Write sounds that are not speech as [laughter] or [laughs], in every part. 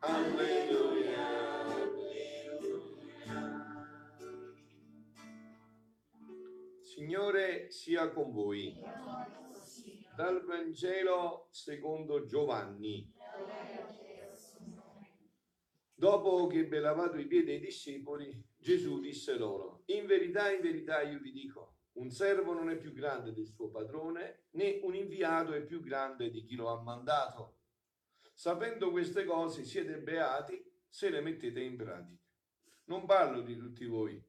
Alleluia, alleluia. Signore sia con voi. Dal Vangelo secondo Giovanni. Dopo che ebbe lavato i piedi ai discepoli, Gesù disse loro, in verità, in verità io vi dico, un servo non è più grande del suo padrone, né un inviato è più grande di chi lo ha mandato. Sapendo queste cose siete beati se le mettete in pratica. Non parlo di tutti voi.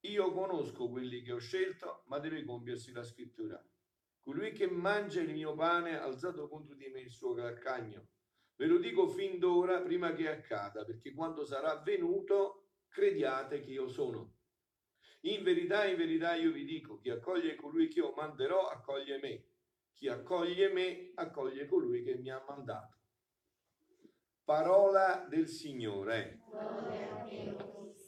Io conosco quelli che ho scelto, ma deve compiersi la scrittura. Colui che mangia il mio pane ha alzato contro di me il suo calcagno. Ve lo dico fin d'ora prima che accada, perché quando sarà venuto crediate che io sono. In verità, in verità io vi dico, chi accoglie colui che io manderò, accoglie me. Chi accoglie me, accoglie colui che mi ha mandato. Parola del Signore.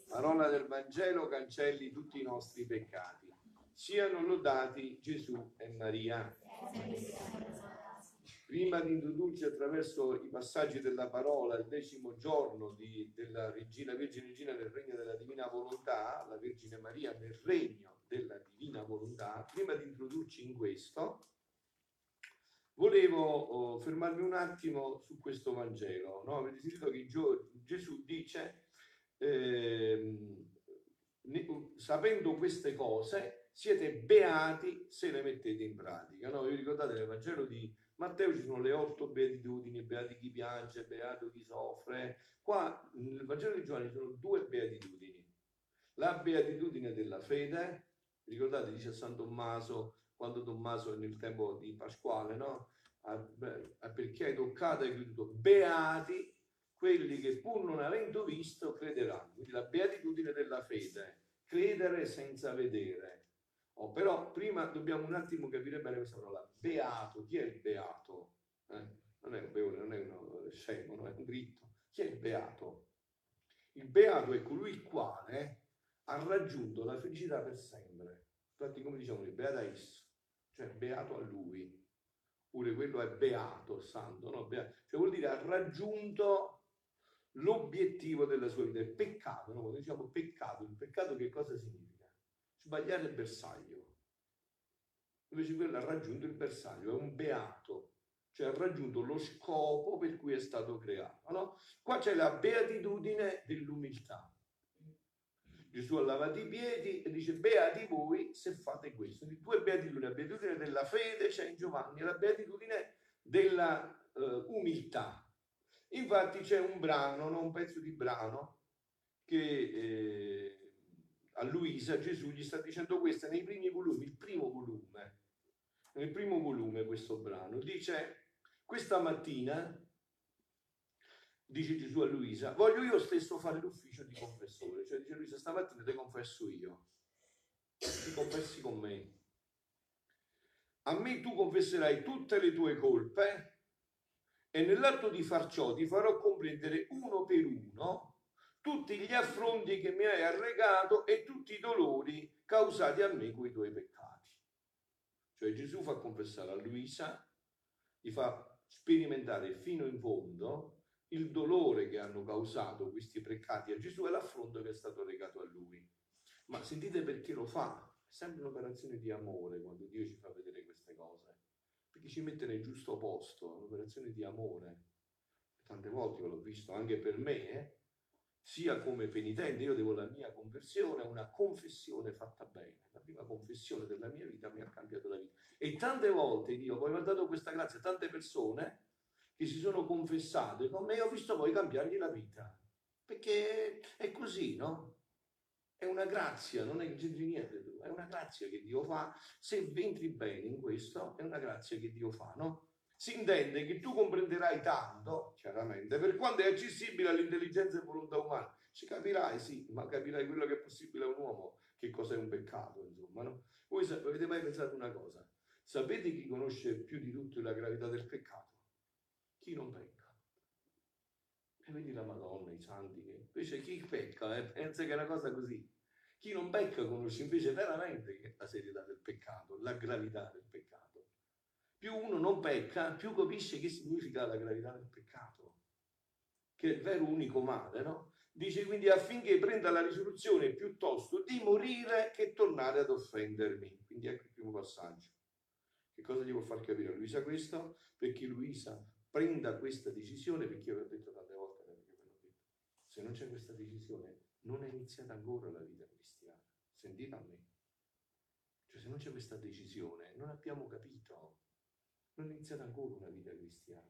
Parola del Vangelo cancelli tutti i nostri peccati. Siano lodati Gesù e Maria. Prima di introdurci attraverso i passaggi della parola il decimo giorno di, della regina, Vergine Regina nel regno della Divina Volontà, la Vergine Maria nel regno della Divina Volontà, prima di introdurci in questo, volevo oh, fermarmi un attimo su questo Vangelo. No? Avete sentito che Gesù dice, eh, sapendo queste cose, siete beati se le mettete in pratica. No? Vi ricordate nel Vangelo di Matteo ci sono le otto beatitudini, beati chi piange, beato chi soffre. Qua nel Vangelo di Giovanni sono due beatitudini. La beatitudine della fede, ricordate, dice San Tommaso, quando Tommaso nel tempo di Pasquale, no? perché hai toccato e creduto, beati quelli che pur non avendo visto crederanno. Quindi la beatitudine della fede, credere senza vedere. Oh, però prima dobbiamo un attimo capire bene questa parola. Beato, chi è il beato? Eh? Non è un beone, non è uno scemo, non è un dritto. Chi è il beato? Il beato è colui il quale ha raggiunto la felicità per sempre. Infatti, come diciamo, il beata is, cioè beato a lui pure quello è beato, santo, no? Beato. cioè vuol dire ha raggiunto l'obiettivo della sua vita, il peccato, no? quando diciamo peccato, il peccato che cosa significa? Sbagliare il bersaglio. Invece quello ha raggiunto il bersaglio, è un beato, cioè ha raggiunto lo scopo per cui è stato creato. No? Qua c'è la beatitudine dell'umiltà. Gesù ha lavato i piedi e dice beati voi se fate questo. Quindi due beatitudini, la beatitudine della fede c'è in Giovanni e la beatitudine della uh, umiltà. Infatti c'è un brano, no? un pezzo di brano che eh, a Luisa Gesù gli sta dicendo questo nei primi volumi, il primo volume, nel primo volume questo brano, dice questa mattina dice Gesù a Luisa, voglio io stesso fare l'ufficio di confessore. Cioè dice Luisa, stamattina ti confesso io, ti confessi con me. A me tu confesserai tutte le tue colpe e nell'atto di far ciò ti farò comprendere uno per uno tutti gli affronti che mi hai arregato e tutti i dolori causati a me con i tuoi peccati. Cioè Gesù fa confessare a Luisa, gli fa sperimentare fino in fondo il dolore che hanno causato questi peccati a Gesù e l'affronto che è stato legato a lui. Ma sentite perché lo fa? È sempre un'operazione di amore quando Dio ci fa vedere queste cose, perché ci mette nel giusto posto, un'operazione di amore. Tante volte l'ho visto anche per me, eh? sia come penitente, io devo la mia conversione, una confessione fatta bene. La prima confessione della mia vita mi ha cambiato la vita. E tante volte Dio poi mi ha dato questa grazia a tante persone che si sono confessate con me, ho visto poi cambiargli la vita. Perché è così, no? È una grazia, non è niente tu, è una grazia che Dio fa. Se entri bene in questo, è una grazia che Dio fa, no? Si intende che tu comprenderai tanto, chiaramente, per quanto è accessibile all'intelligenza e volontà umana. Ci capirai, sì, ma capirai quello che è possibile a un uomo, che cos'è un peccato, insomma, no? Voi avete mai pensato una cosa? Sapete chi conosce più di tutto la gravità del peccato? Chi non pecca. E vedi la Madonna, i santi, che invece chi pecca eh, pensa che è una cosa così. Chi non pecca conosce invece veramente la serietà del peccato, la gravità del peccato. Più uno non pecca, più capisce che significa la gravità del peccato. che è il vero unico male, no? Dice quindi affinché prenda la risoluzione piuttosto di morire che tornare ad offendermi. Quindi ecco il primo passaggio. Che cosa gli vuol far capire Luisa questo? Perché Luisa prenda questa decisione, perché io vi ho detto tante volte, se non c'è questa decisione non è iniziata ancora la vita cristiana. Sentite a me. Cioè se non c'è questa decisione non abbiamo capito, non è iniziata ancora una vita cristiana.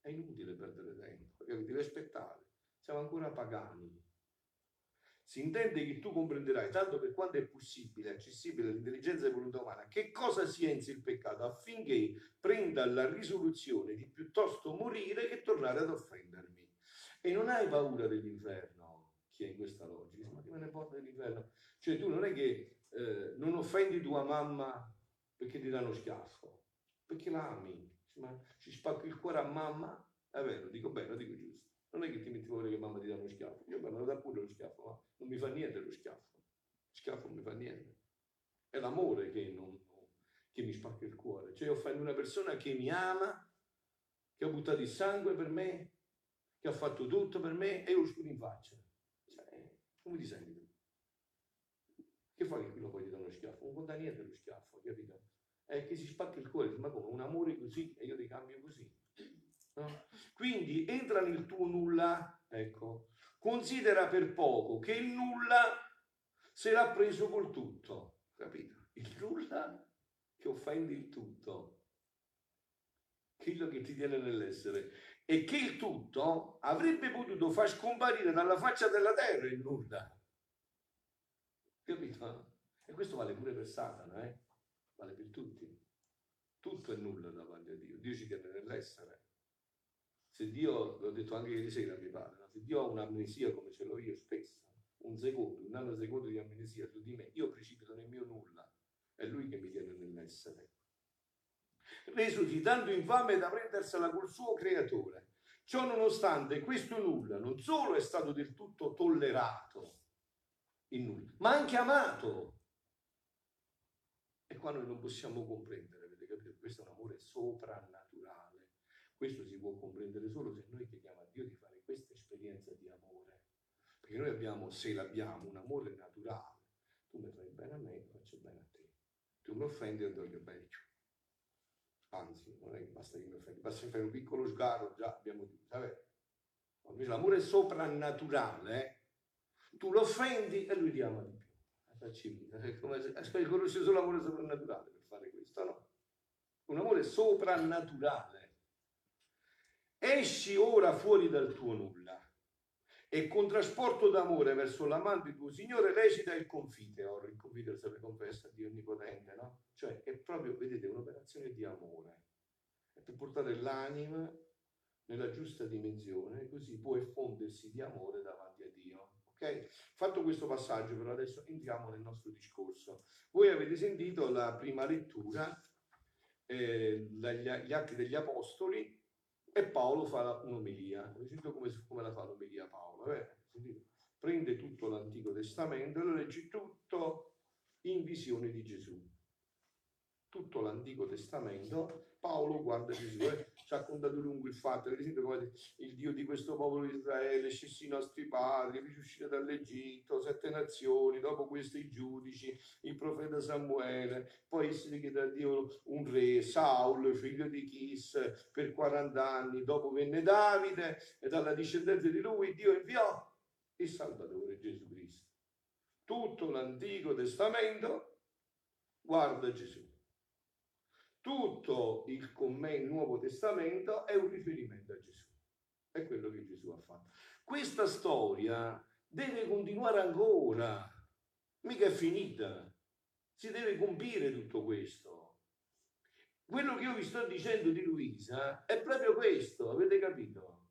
È inutile perdere tempo, devi aspettare. Siamo ancora pagani. Si intende che tu comprenderai, tanto per quanto è possibile, accessibile all'intelligenza e volontà umana, che cosa sia in sé il peccato affinché prenda la risoluzione di piuttosto morire che tornare ad offendermi. E non hai paura dell'inferno, chi è in questa logica, ma ti me ne importa dell'inferno. Cioè tu non è che eh, non offendi tua mamma perché ti danno schiaffo, perché la ami, ma ci spacco il cuore a mamma, è vero, dico bene, lo dico giusto. Non è che ti metti fuori che mamma ti dà uno schiaffo, io me lo dà pure lo schiaffo, ma non mi fa niente lo schiaffo. Schiaffo non mi fa niente. È l'amore che, non, che mi spacca il cuore. Cioè offendo una persona che mi ama, che ha buttato il sangue per me, che ha fatto tutto per me e io lo sputo in faccia. Cioè, come ti senti? Che fai che quello poi ti dà uno schiaffo? Non conta niente lo schiaffo, capito? È che si spacca il cuore, ma come un amore così e io ti cambio così. Quindi entra nel tuo nulla, ecco, considera per poco che il nulla se l'ha preso col tutto, capito? Il nulla che offende il tutto, quello che ti tiene nell'essere e che il tutto avrebbe potuto far scomparire dalla faccia della terra il nulla. Capito? E questo vale pure per Satana, eh? vale per tutti. Tutto è nulla davanti a Dio. Dio ci tiene nell'essere. Se Dio, l'ho detto anche ieri sera, mi pare, se Dio ha un'amnesia come ce l'ho io spesso, un secondo, un anno secondo di amnesia su di me, io precipito nel mio nulla. È Lui che mi tiene nell'essere. Resosi tanto infame da prendersela col suo creatore. Ciò nonostante, questo nulla non solo è stato del tutto tollerato, in nulla, ma anche amato. E qua noi non possiamo comprendere, avete capito? Questo è un amore soprannaturale questo si può comprendere solo se noi chiediamo a Dio di fare questa esperienza di amore. Perché noi abbiamo, se l'abbiamo, un amore naturale. Tu mi fai bene a me, io faccio bene a te. Tu mi offendi, io voglio bene. Anzi, non è che basta che mi offendi, basta che fai un piccolo sgarro, già abbiamo detto, sapete? Invece l'amore soprannaturale, eh? tu lo offendi e lui ti ama di più. È come se conosci solo l'amore soprannaturale per fare questo, no? Un amore soprannaturale esci ora fuori dal tuo nulla e con trasporto d'amore verso l'amante tuo Signore recita il confiteor. Il confiteor sarebbe confessa Dio Onnipotente, no? Cioè è proprio, vedete, un'operazione di amore. È per portare l'anima nella giusta dimensione, così può effondersi di amore davanti a Dio. Ok? Fatto questo passaggio, però adesso entriamo nel nostro discorso. Voi avete sentito la prima lettura eh, dagli Atti degli Apostoli, e Paolo fa un'omelia. Sentito come, come la fa l'omelia Paolo? Eh? Prende tutto l'Antico Testamento e lo legge tutto in visione di Gesù. Tutto l'Antico Testamento, Paolo guarda Gesù, eh? ci ha contato lungo il fatto, sentito come il Dio di questo popolo di Israele scessi i nostri padri, fece uscire dall'Egitto, sette nazioni, dopo questi i giudici, il profeta Samuele, poi si chiede a Dio un re, Saul, figlio di Chis, per 40 anni, dopo venne Davide e dalla discendenza di lui Dio inviò il Salvatore Gesù Cristo. Tutto l'Antico Testamento guarda Gesù tutto il Nuovo Testamento è un riferimento a Gesù. È quello che Gesù ha fatto. Questa storia deve continuare ancora, mica è finita. Si deve compiere tutto questo. Quello che io vi sto dicendo di Luisa è proprio questo, avete capito?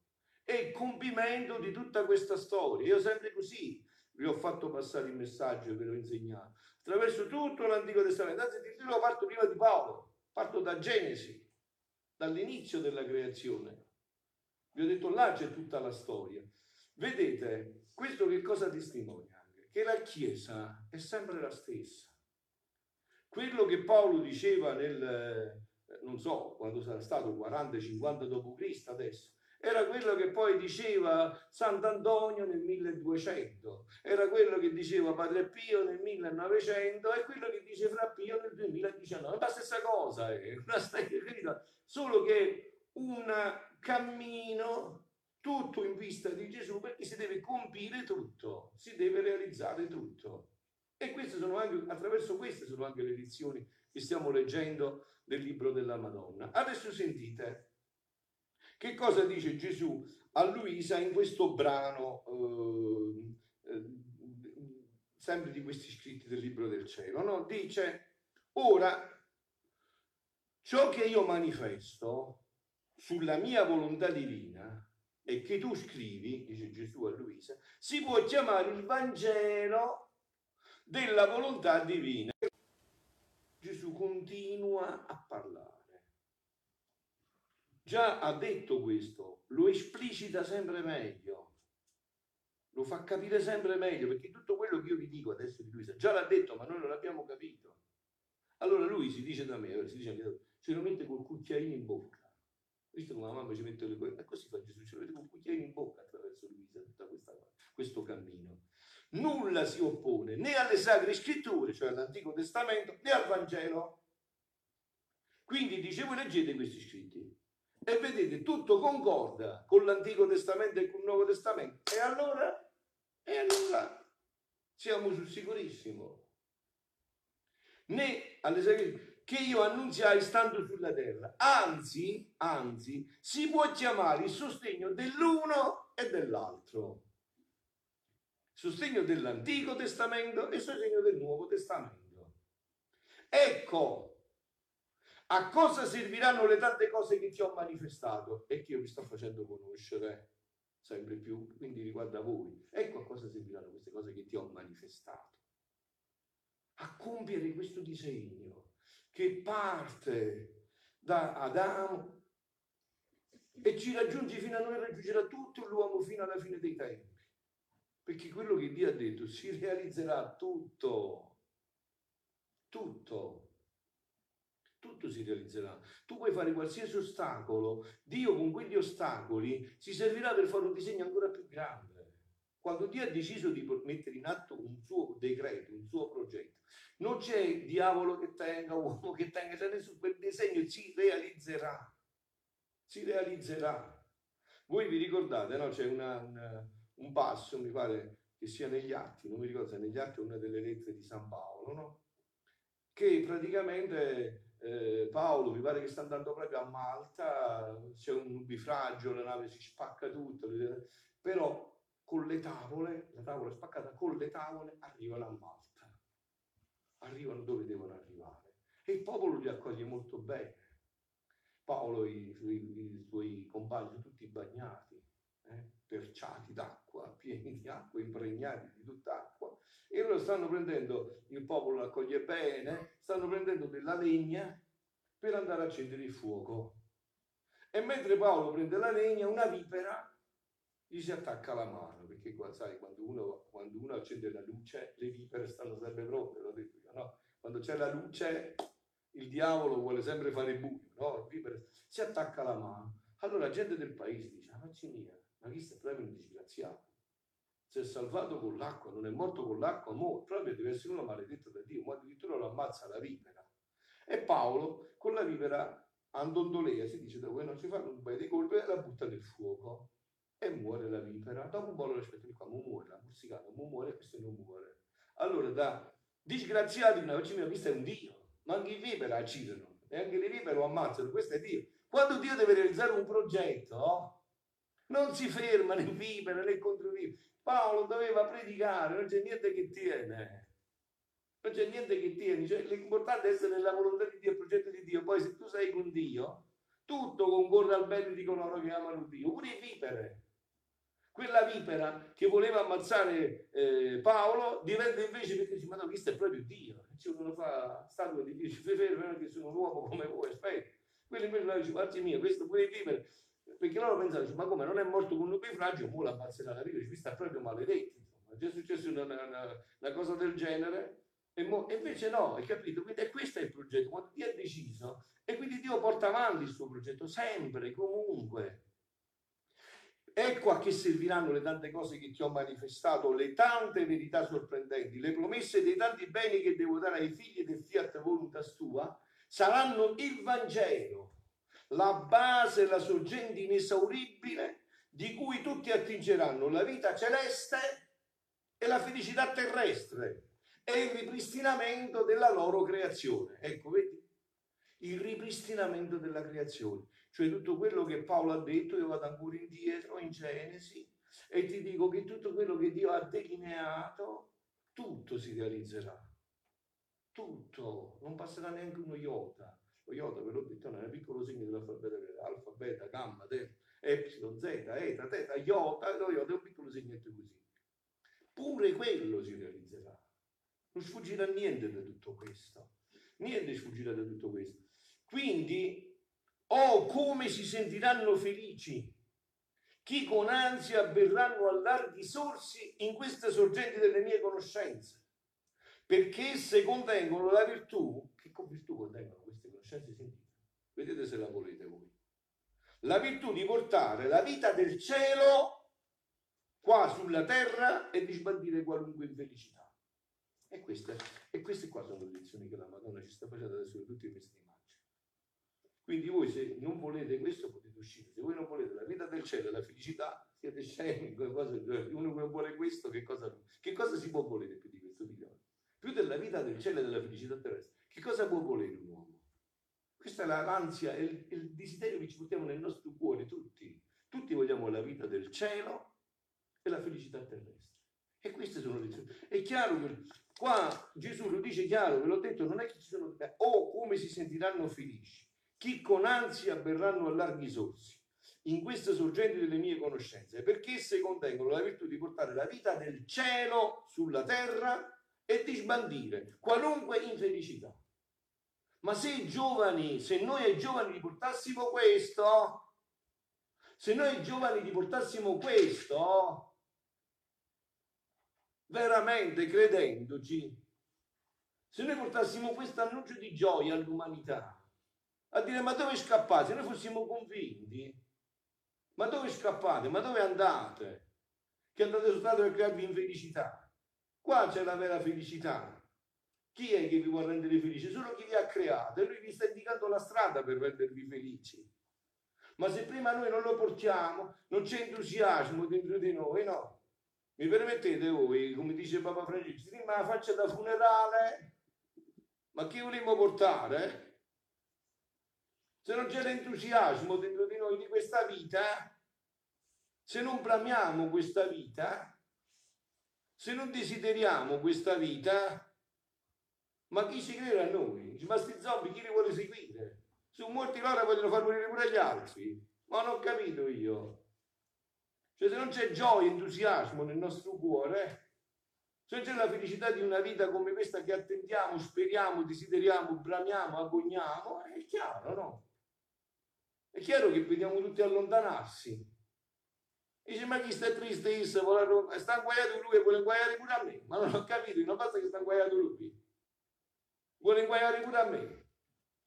È il compimento di tutta questa storia. Io sempre così vi ho fatto passare il messaggio ve l'ho insegnato. Attraverso tutto l'Antico Testamento. Anzi, lo parto prima di Paolo. Parto da Genesi, dall'inizio della creazione. Vi ho detto là c'è tutta la storia. Vedete, questo che cosa testimonia? Che la Chiesa è sempre la stessa. Quello che Paolo diceva nel, non so, quando sarà stato 40-50 d.C. adesso, era quello che poi diceva Sant'Antonio nel 1200, era quello che diceva Padre Pio nel 1900 e quello che dice Fra Pio nel 2019. È la stessa cosa, è una storia, solo che un cammino tutto in vista di Gesù perché si deve compire tutto, si deve realizzare tutto. E queste sono anche, attraverso queste sono anche le lezioni che stiamo leggendo del libro della Madonna. Adesso sentite che cosa dice Gesù a Luisa in questo brano, eh, eh, sempre di questi scritti del libro del cielo. No? Dice, ora, ciò che io manifesto sulla mia volontà divina e che tu scrivi, dice Gesù a Luisa, si può chiamare il Vangelo della volontà divina. Gesù continua a parlare. Già ha detto questo, lo esplicita sempre meglio, lo fa capire sempre meglio, perché tutto quello che io vi dico adesso di Luisa, già l'ha detto, ma noi non l'abbiamo capito. Allora lui si dice da me, si dice, ce lo mette col cucchiaino in bocca visto come la mamma ci mette le cose, e così fa Gesù, ce lo con un cucchiaino in bocca attraverso Luisa, questa, questo cammino. Nulla si oppone né alle sacre scritture, cioè all'Antico Testamento, né al Vangelo. Quindi dice, voi leggete questi scritti e vedete, tutto concorda con l'Antico Testamento e con il Nuovo Testamento. E allora, e allora siamo sul sicurissimo. Né alle sacre che io annunziai stando sulla terra. Anzi, anzi, si può chiamare il sostegno dell'uno e dell'altro. Sostegno dell'Antico Testamento e sostegno del Nuovo Testamento. Ecco, a cosa serviranno le tante cose che ti ho manifestato e che io vi sto facendo conoscere sempre più, quindi riguarda voi. Ecco a cosa serviranno queste cose che ti ho manifestato. A compiere questo disegno che parte da Adamo e ci raggiunge fino a noi, raggiungerà tutto l'uomo fino alla fine dei tempi. Perché quello che Dio ha detto si realizzerà tutto, tutto, tutto si realizzerà. Tu puoi fare qualsiasi ostacolo, Dio con quegli ostacoli si servirà per fare un disegno ancora più grande. Quando Dio ha deciso di mettere in atto un suo decreto, un suo progetto, non c'è diavolo che tenga, uomo che tenga, c'è nessuno, quel disegno si realizzerà. Si realizzerà. Voi vi ricordate, no? C'è una, una, un passo, mi pare che sia negli atti, non mi ricordo se negli atti o una delle lettere di San Paolo, no? Che praticamente eh, Paolo mi pare che sta andando proprio a Malta, c'è un nubifragio, la nave si spacca tutto, però con le tavole, la tavola spaccata, con le tavole arrivano a Malta arrivano dove devono arrivare. E il popolo li accoglie molto bene. Paolo e i, i, i, suoi compagni tutti bagnati, eh, perciati d'acqua, pieni di acqua, impregnati di tutta acqua. E loro stanno prendendo, il popolo lo accoglie bene, stanno prendendo della legna per andare a accendere il fuoco. E mentre Paolo prende la legna, una vipera gli si attacca alla mano, perché sai, quando uno, quando uno accende la luce, le vipere stanno sempre pronte, l'ho detto io, no? Quando c'è la luce, il diavolo vuole sempre fare buio, no? Il vipere si attacca alla mano. Allora la gente del paese dice, ah, ma mia, ma chi sta proprio un disgraziato? Si è salvato con l'acqua, non è morto con l'acqua, mo, proprio deve essere uno maledetto da Dio, ma addirittura lo ammazza la vipera. E Paolo con la vipera andondolea, si dice da voi non si fanno un paio di colpe e la butta nel fuoco e muore la vipera. Dopo un po' lo aspetta qua, ma muore, la morsicata, ma muore questo non muore. Allora da disgraziati una mia, questo è un Dio, ma anche i vipera accidono, e anche le vipere lo ammazzano, questo è Dio. Quando Dio deve realizzare un progetto, non si ferma né vipera né contro vipera. Paolo doveva predicare, non c'è niente che tiene. Non c'è niente che tiene, cioè, l'importante è essere nella volontà di Dio, il progetto di Dio. Poi se tu sei con Dio, tutto concorre al bene di coloro che amano Dio, pure vipere. Quella vipera che voleva ammazzare eh, Paolo diventa invece perché dice, ma no, questo è proprio Dio. Ci uno fa statua di Dio, ci fai fermo che sono un uomo come voi, aspetta. Quello invece dice, guardi mio, questo pure vipere. Perché loro pensano, ma come non è morto con un nubifragio, ora ammazzerà la vipera, questo è proprio maledetto. È già successo una, una, una cosa del genere. E, mo, invece no, hai capito? Quindi è questo è il progetto. Quando Dio ha deciso, e quindi Dio porta avanti il suo progetto, sempre, comunque. Ecco a che serviranno le tante cose che ti ho manifestato, le tante verità sorprendenti, le promesse dei tanti beni che devo dare ai figli del fiat voluntas tua, saranno il Vangelo, la base, la sorgente inesauribile di cui tutti attingeranno la vita celeste e la felicità terrestre e il ripristinamento della loro creazione. Ecco, vedi? Il ripristinamento della creazione. Cioè tutto quello che Paolo ha detto, io vado ancora indietro in Genesi e ti dico che tutto quello che Dio ha delineato, tutto si realizzerà. Tutto, non passerà neanche uno iota. Lo iota, l'ho detto, è un piccolo segno dell'alfabeto, alfa, beta, gamma, delta, epsilon, zeta, eta, teta, iota, lo iota è un piccolo segnetto così. Pure quello si realizzerà. Non sfuggirà niente da tutto questo. Niente sfuggirà da tutto questo. Quindi Oh, come si sentiranno felici chi con ansia avverranno a larghi sorsi in queste sorgenti delle mie conoscenze, perché esse contengono la virtù, che con virtù contengono conoscenze sentite? Vedete se la volete voi. La virtù di portare la vita del cielo qua sulla terra e di sbandire qualunque infelicità. E queste, e queste qua sono le lezioni che la Madonna ci sta facendo adesso tutti i mesi quindi voi se non volete questo potete uscire, se voi non volete la vita del cielo e la felicità, siete scemi, uno che vuole questo, che cosa, che cosa si può volere più di questo? Più della vita del cielo e della felicità terrestre, che cosa può volere? Questa è l'ansia, è il, il desiderio che ci portiamo nel nostro cuore tutti. Tutti vogliamo la vita del cielo e la felicità terrestre. E queste sono le È chiaro che qua Gesù lo dice chiaro, ve l'ho detto, non è che ci sono... Oh, come si sentiranno felici chi con ansia berranno a larghi sorsi in queste sorgenti delle mie conoscenze, perché esse contengono la virtù di portare la vita del cielo sulla terra e di sbandire qualunque infelicità. Ma se i giovani, se noi ai giovani gli portassimo questo, se noi ai giovani gli portassimo questo, veramente credendoci, se noi portassimo questo annuncio di gioia all'umanità, a dire ma dove scappate? Se noi fossimo convinti, ma dove scappate? Ma dove andate? Che andate soltanto per crearvi infelicità. Qua c'è la vera felicità. Chi è che vi vuole rendere felici? Solo chi vi ha creato e lui vi sta indicando la strada per rendervi felici. Ma se prima noi non lo portiamo, non c'è entusiasmo dentro di noi, no? Mi permettete voi, come dice Papa Francesco, ma la faccia da funerale? Ma chi vogliamo portare? se non c'è l'entusiasmo dentro di noi di questa vita, se non bramiamo questa vita, se non desideriamo questa vita, ma chi ci crede a noi? Ma sti zombie chi li vuole seguire? Su molti loro vogliono far morire pure gli altri, ma non ho capito io. Cioè se non c'è gioia, entusiasmo nel nostro cuore, se non c'è la felicità di una vita come questa che attendiamo, speriamo, desideriamo, bramiamo, agogniamo, è chiaro, no? È chiaro che vediamo tutti allontanarsi. Dice, ma chi sta triste, sta inguaiato lui e vuole inguaiare pure a me. Ma non ho capito, non basta che sta inguaiato lui. Vuole inguaiare pure a me.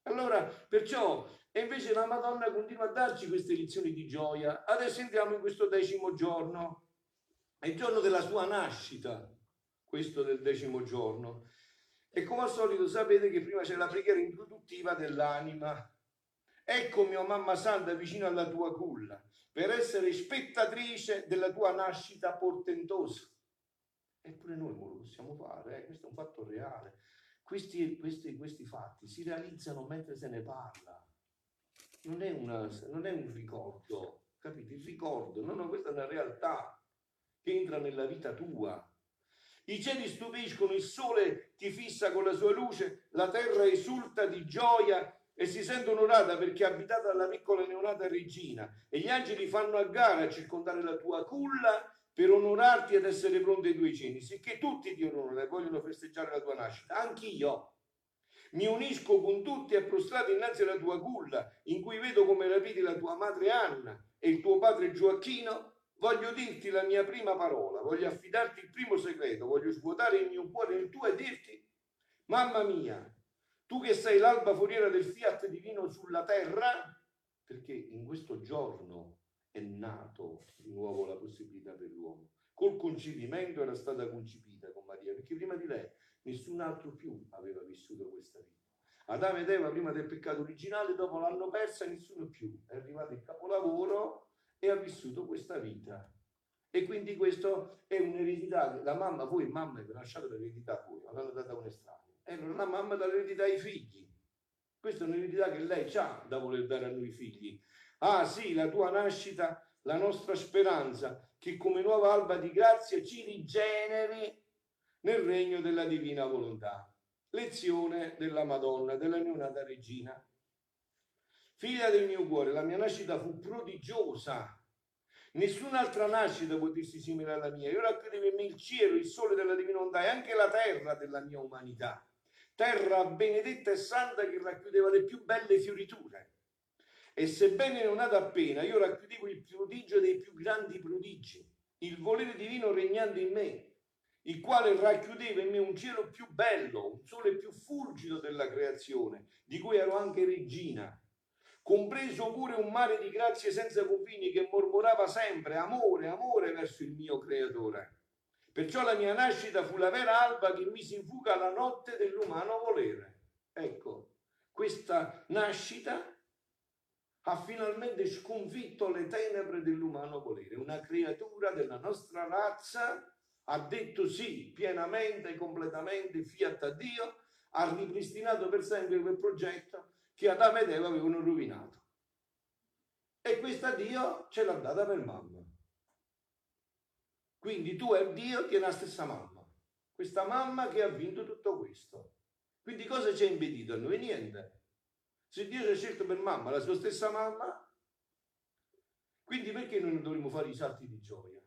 Allora, perciò, e invece la Madonna continua a darci queste lezioni di gioia. Adesso entriamo in questo decimo giorno. È il giorno della sua nascita, questo del decimo giorno. E come al solito sapete che prima c'è la preghiera introduttiva dell'anima Eccomi, oh mamma santa, vicino alla tua culla, per essere spettatrice della tua nascita portentosa. Eppure noi lo possiamo fare, eh? questo è un fatto reale. Questi, questi, questi, fatti si realizzano mentre se ne parla. Non è, una, non è un ricordo, capite? Il ricordo, no, no, questa è una realtà che entra nella vita tua. I cieli stupiscono, il sole ti fissa con la sua luce, la terra esulta di gioia e si sente onorata perché è abitata dalla piccola neonata regina e gli angeli fanno a gara a circondare la tua culla per onorarti ed essere pronti ai tuoi ceni, sicché tutti ti onorano e vogliono festeggiare la tua nascita, anch'io. Mi unisco con tutti e prostrato innanzi alla tua culla, in cui vedo come rapiti la tua madre Anna e il tuo padre Gioacchino, voglio dirti la mia prima parola, voglio affidarti il primo segreto, voglio svuotare il mio cuore nel tuo e dirti, mamma mia, tu che sei l'alba foriera del fiat divino sulla terra, perché in questo giorno è nato di nuovo la possibilità dell'uomo. Col concepimento era stata concepita con Maria, perché prima di lei nessun altro più aveva vissuto questa vita. Adamo ed Eva prima del peccato originale, dopo l'hanno persa, nessuno più. È arrivato il capolavoro e ha vissuto questa vita. E quindi questo è un'eredità. La mamma, voi mamma, vi lasciate l'eredità voi, ma l'hanno data un estraneo. E non la mamma dà l'eredità ai figli. Questa è un'eredità che lei ha da voler dare a noi figli. Ah sì, la tua nascita, la nostra speranza, che come nuova alba di grazia ci rigeneri nel regno della divina volontà. Lezione della Madonna, della neonata regina. Figlia del mio cuore, la mia nascita fu prodigiosa. Nessun'altra nascita può dirsi simile alla mia. Io racchiudevo in me il cielo, il sole della divina volontà e anche la terra della mia umanità terra benedetta e santa che racchiudeva le più belle fioriture. E sebbene non nata appena, io racchiudevo il prodigio dei più grandi prodigi, il volere divino regnando in me, il quale racchiudeva in me un cielo più bello, un sole più fulgido della creazione, di cui ero anche regina, compreso pure un mare di grazie senza confini che mormorava sempre amore, amore verso il mio creatore. Perciò la mia nascita fu la vera alba che mise in fuga la notte dell'umano volere. Ecco, questa nascita ha finalmente sconfitto le tenebre dell'umano volere. Una creatura della nostra razza ha detto sì, pienamente, completamente, fiat a Dio, ha ripristinato per sempre quel progetto che Adamo ed Eva avevano rovinato. E questa Dio ce l'ha data per mamma. Quindi tu e Dio tieni la stessa mamma, questa mamma che ha vinto tutto questo. Quindi cosa ci ha impedito a noi? Niente. Se Dio ci ha scelto per mamma, la sua stessa mamma, quindi perché noi non dovremmo fare i salti di gioia?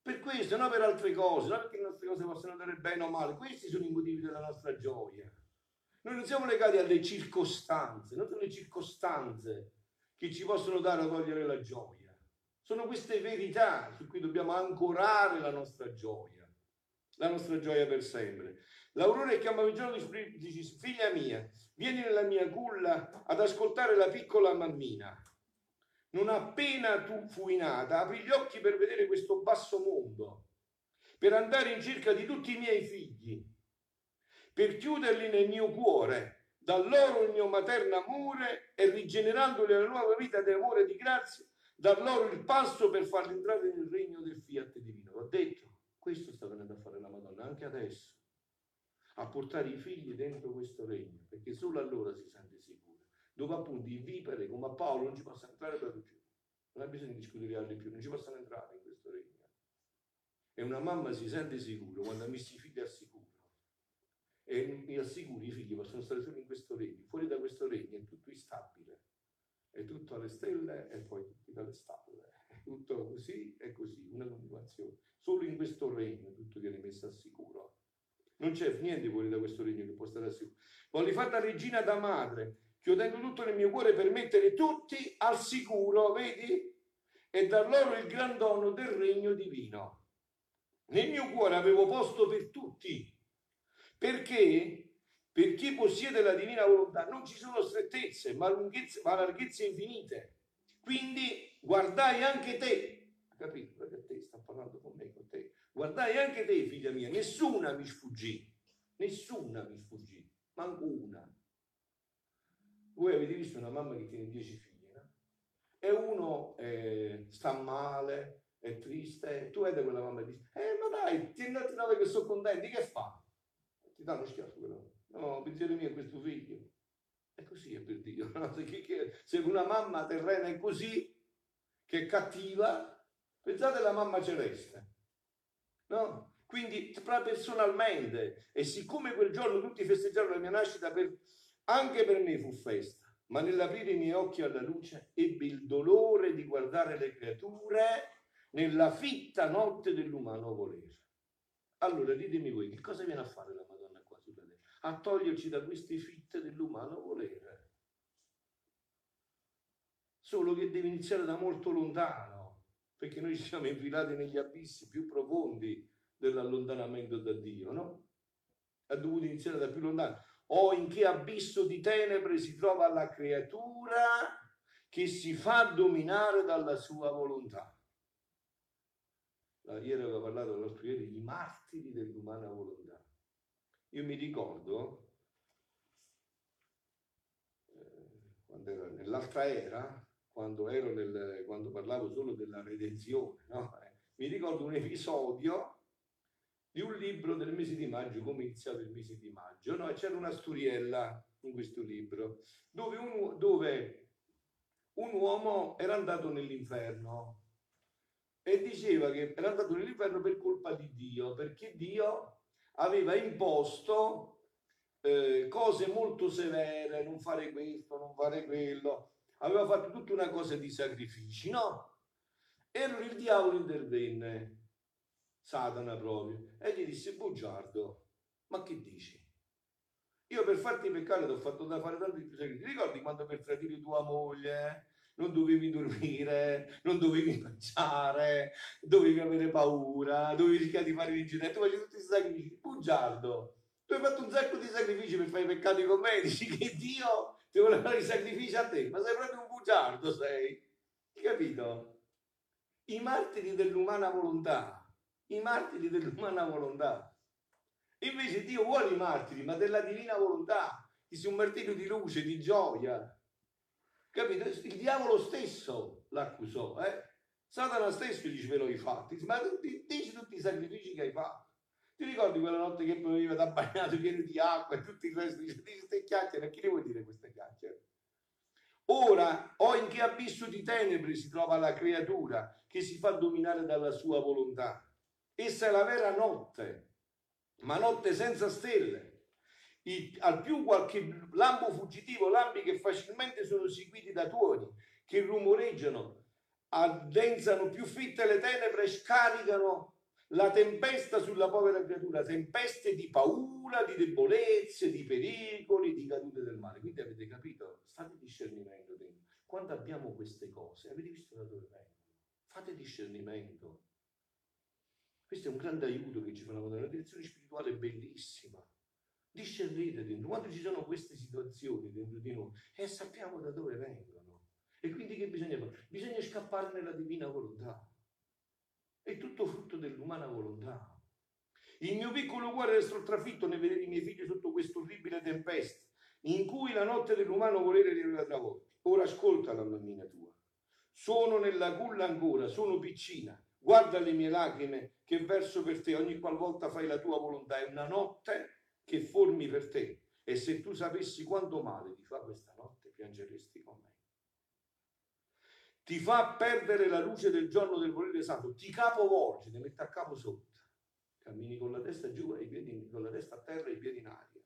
Per questo, non per altre cose, non perché le nostre cose possono andare bene o male, questi sono i motivi della nostra gioia. Noi non siamo legati alle circostanze, non sono le circostanze che ci possono dare o togliere la gioia. Sono queste verità su cui dobbiamo ancorare la nostra gioia, la nostra gioia per sempre. L'aurore chiama il giorno e dice, figlia mia, vieni nella mia culla ad ascoltare la piccola mammina. Non appena tu fui nata, apri gli occhi per vedere questo basso mondo, per andare in cerca di tutti i miei figli, per chiuderli nel mio cuore, da loro il mio materno amore e rigenerandoli la nuova vita di amore e di grazia, dar loro il passo per farli entrare nel regno del fiat divino. L'ho detto, questo sta venendo a fare la Madonna anche adesso, a portare i figli dentro questo regno, perché solo allora si sente sicuro. Dove appunto i vipere come a Paolo non ci possono entrare per giù. Non ha bisogno di di più, non ci possono entrare in questo regno. E una mamma si sente sicuro quando ha messo i figli al sicuro. E al sicuro i figli possono stare solo in questo regno. Fuori da questo regno è tutto instabile è tutto alle stelle e poi tutti dalle stalle. È tutto così e così, una continuazione. Solo in questo regno tutto viene messo al sicuro. Non c'è niente fuori da questo regno che può stare al sicuro. Voglio da regina da madre, chiudendo tutto nel mio cuore per mettere tutti al sicuro, vedi? E dar loro il gran dono del regno divino. Nel mio cuore avevo posto per tutti, perché per chi possiede la divina volontà non ci sono strettezze, ma, lunghezze, ma larghezze infinite. Quindi guardai anche te, capito? Perché te sta parlando con me, con te. Guardai anche te, figlia mia, nessuna mi sfuggì, nessuna mi sfuggì, manco una. Voi avete visto una mamma che tiene dieci figli, no? E uno eh, sta male, è triste, tu vedi quella mamma e dici, eh ma dai, ti andate a che sono contenti, che fa? Ti danno schiaffo quella No, pensiero mio è questo figlio. E così è per Dio. [laughs] Se una mamma terrena è così, che è cattiva, pensate alla mamma celeste. No? Quindi personalmente, e siccome quel giorno tutti festeggiarono la mia nascita, per, anche per me fu festa, ma nell'aprire i miei occhi alla luce ebbi il dolore di guardare le creature nella fitta notte dell'umano volere. Allora ditemi voi, che cosa viene a fare la a toglierci da queste fitte dell'umano volere. Solo che deve iniziare da molto lontano, perché noi ci [laughs] siamo infilati negli abissi più profondi dell'allontanamento da Dio, no? Ha dovuto iniziare da più lontano. O in che abisso di tenebre si trova la creatura che si fa dominare dalla sua volontà. Ieri avevo parlato l'altro ieri i martiri dell'umana volontà. Io mi ricordo, eh, quando ero nell'altra era, quando, ero nel, quando parlavo solo della redenzione, no? eh, mi ricordo un episodio di un libro del mese di maggio, come iniziato il mese di maggio, no? c'era una storiella in questo libro dove un, dove un uomo era andato nell'inferno e diceva che era andato nell'inferno per colpa di Dio, perché Dio aveva imposto eh, cose molto severe, non fare questo, non fare quello, aveva fatto tutta una cosa di sacrifici, no? E allora il diavolo intervenne, Satana proprio, e gli disse, bugiardo, ma che dici? Io per farti peccare ti ho fatto da fare tanti più sacrifici. Ricordi quando per tradire tua moglie non dovevi dormire, [laughs] non dovevi mangiare, dovevi avere paura, dovevi rischiare di fare l'incidente, tu facevi tutti questi sacrifici. Bugiardo, tu hai fatto un sacco di sacrifici per fare i peccati con me, [laughs] dici che Dio ti vuole fare i sacrifici a te, ma sei proprio un bugiardo, sei. Capito? I martiri dell'umana volontà, i martiri dell'umana volontà. Invece Dio vuole i martiri, ma della divina volontà, che sia un martirio di luce, di gioia. Capito? Il diavolo stesso l'accusò, eh? Satana stesso dice ve l'ho fatti, ma dici tutti i sacrifici che hai fatto. Ti ricordi quella notte che poi veniva da bagnato pieno di acqua e tutto il resto? Dice, queste chiacchiere, a chi le vuoi dire queste chiacchiere? Ora, o in che abisso di tenebre si trova la creatura che si fa dominare dalla sua volontà. Essa è la vera notte, ma notte senza stelle. I, al più qualche lampo fuggitivo, lampi che facilmente sono seguiti da tuoni, che rumoreggiano, addensano più fitte le tenebre e scaricano la tempesta sulla povera creatura, tempeste di paura, di debolezze, di pericoli, di cadute del male. Quindi avete capito? Fate discernimento dentro. Quando abbiamo queste cose, avete visto da dove vengono? Fate discernimento. Questo è un grande aiuto che ci fa una direzione spirituale bellissima. Discernete dentro, quando ci sono queste situazioni dentro di noi, e eh, sappiamo da dove vengono. E quindi che bisogna fare? Bisogna scappare nella divina volontà. È tutto frutto dell'umana volontà. Il mio piccolo cuore restò trafitto nel vedere i miei figli sotto questa orribile tempesta, in cui la notte dell'umano volere li aveva travolti. Ora ascolta la mammina tua. Sono nella culla ancora, sono piccina, Guarda le mie lacrime che verso per te ogni qualvolta fai la tua volontà. È una notte che formi per te. E se tu sapessi quanto male ti fa questa notte, piangeresti con me. Ti fa perdere la luce del giorno del volere santo, ti capovolge, ti mette a capo sotto. Cammini con la testa giù e i piedi con la testa a terra e i piedi in aria.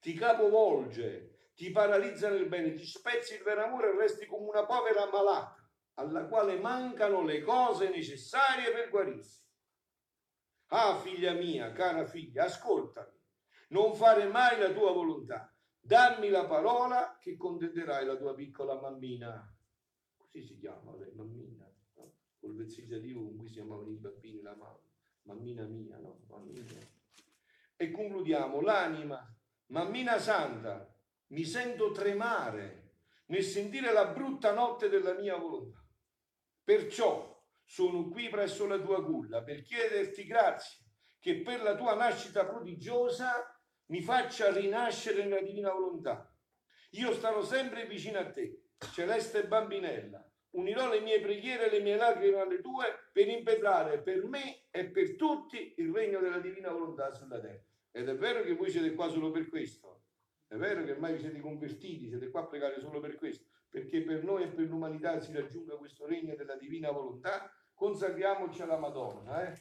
Ti capovolge, ti paralizza nel bene, ti spezzi il vero amore e resti come una povera malata alla quale mancano le cose necessarie per guarirsi. Ah, figlia mia, cara figlia, ascoltami, non fare mai la tua volontà, dammi la parola che contenderai la tua piccola mammina. Così si chiama lei, mammina, no? col vezzeggiativo con cui si chiamavano i bambini, la mamma, mammina mia, no? Mammina. E concludiamo, l'anima, mammina santa, mi sento tremare nel sentire la brutta notte della mia volontà. Perciò sono qui presso la tua culla per chiederti grazie che per la tua nascita prodigiosa mi faccia rinascere nella divina volontà. Io starò sempre vicino a te, celeste bambinella. Unirò le mie preghiere e le mie lacrime alle tue per impetrare per me e per tutti il regno della divina volontà sulla terra. Ed è vero che voi siete qua solo per questo. È vero che ormai vi siete convertiti, siete qua a pregare solo per questo perché per noi e per l'umanità si raggiunga questo regno della divina volontà, consacriamoci alla Madonna. Eh?